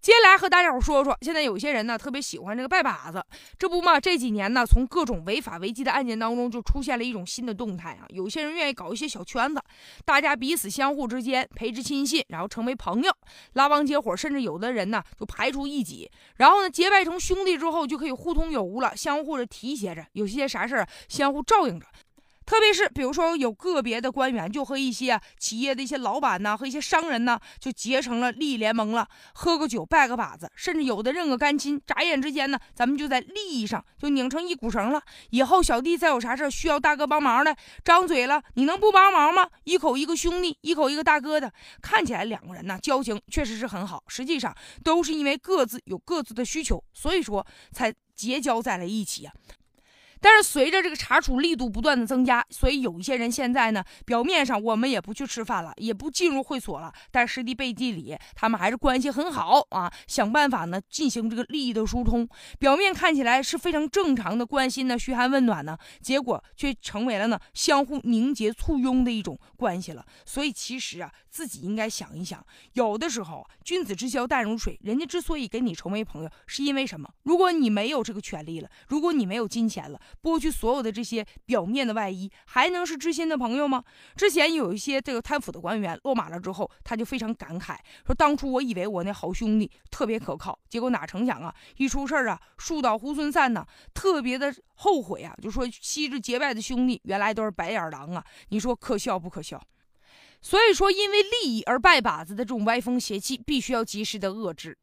接下来和大家伙说说，现在有些人呢特别喜欢这个拜把子，这不嘛？这几年呢，从各种违法违纪的案件当中，就出现了一种新的动态啊。有些人愿意搞一些小圈子，大家彼此相互之间培植亲信，然后成为朋友，拉帮结伙，甚至有的人呢就排除异己，然后呢结拜成兄弟之后，就可以互通有无了，相互的提携着，有些啥事儿相互照应着。特别是比如说有个别的官员就和一些企业的一些老板呢，和一些商人呢，就结成了利益联盟了，喝个酒拜个把子，甚至有的认个干亲，眨眼之间呢，咱们就在利益上就拧成一股绳了。以后小弟再有啥事需要大哥帮忙的，张嘴了，你能不帮忙吗？一口一个兄弟，一口一个大哥的，看起来两个人呢交情确实是很好，实际上都是因为各自有各自的需求，所以说才结交在了一起呀。但是随着这个查处力度不断的增加，所以有一些人现在呢，表面上我们也不去吃饭了，也不进入会所了，但实际背地里他们还是关系很好啊，想办法呢进行这个利益的疏通。表面看起来是非常正常的关心呢，嘘寒问暖呢，结果却成为了呢相互凝结簇拥的一种关系了。所以其实啊，自己应该想一想，有的时候君子之交淡如水，人家之所以跟你成为朋友，是因为什么？如果你没有这个权利了，如果你没有金钱了。剥去所有的这些表面的外衣，还能是知心的朋友吗？之前有一些这个贪腐的官员落马了之后，他就非常感慨，说当初我以为我那好兄弟特别可靠，结果哪成想啊，一出事儿啊，树倒猢狲散呢，特别的后悔啊，就说昔日结拜的兄弟原来都是白眼狼啊，你说可笑不可笑？所以说，因为利益而拜把子的这种歪风邪气，必须要及时的遏制。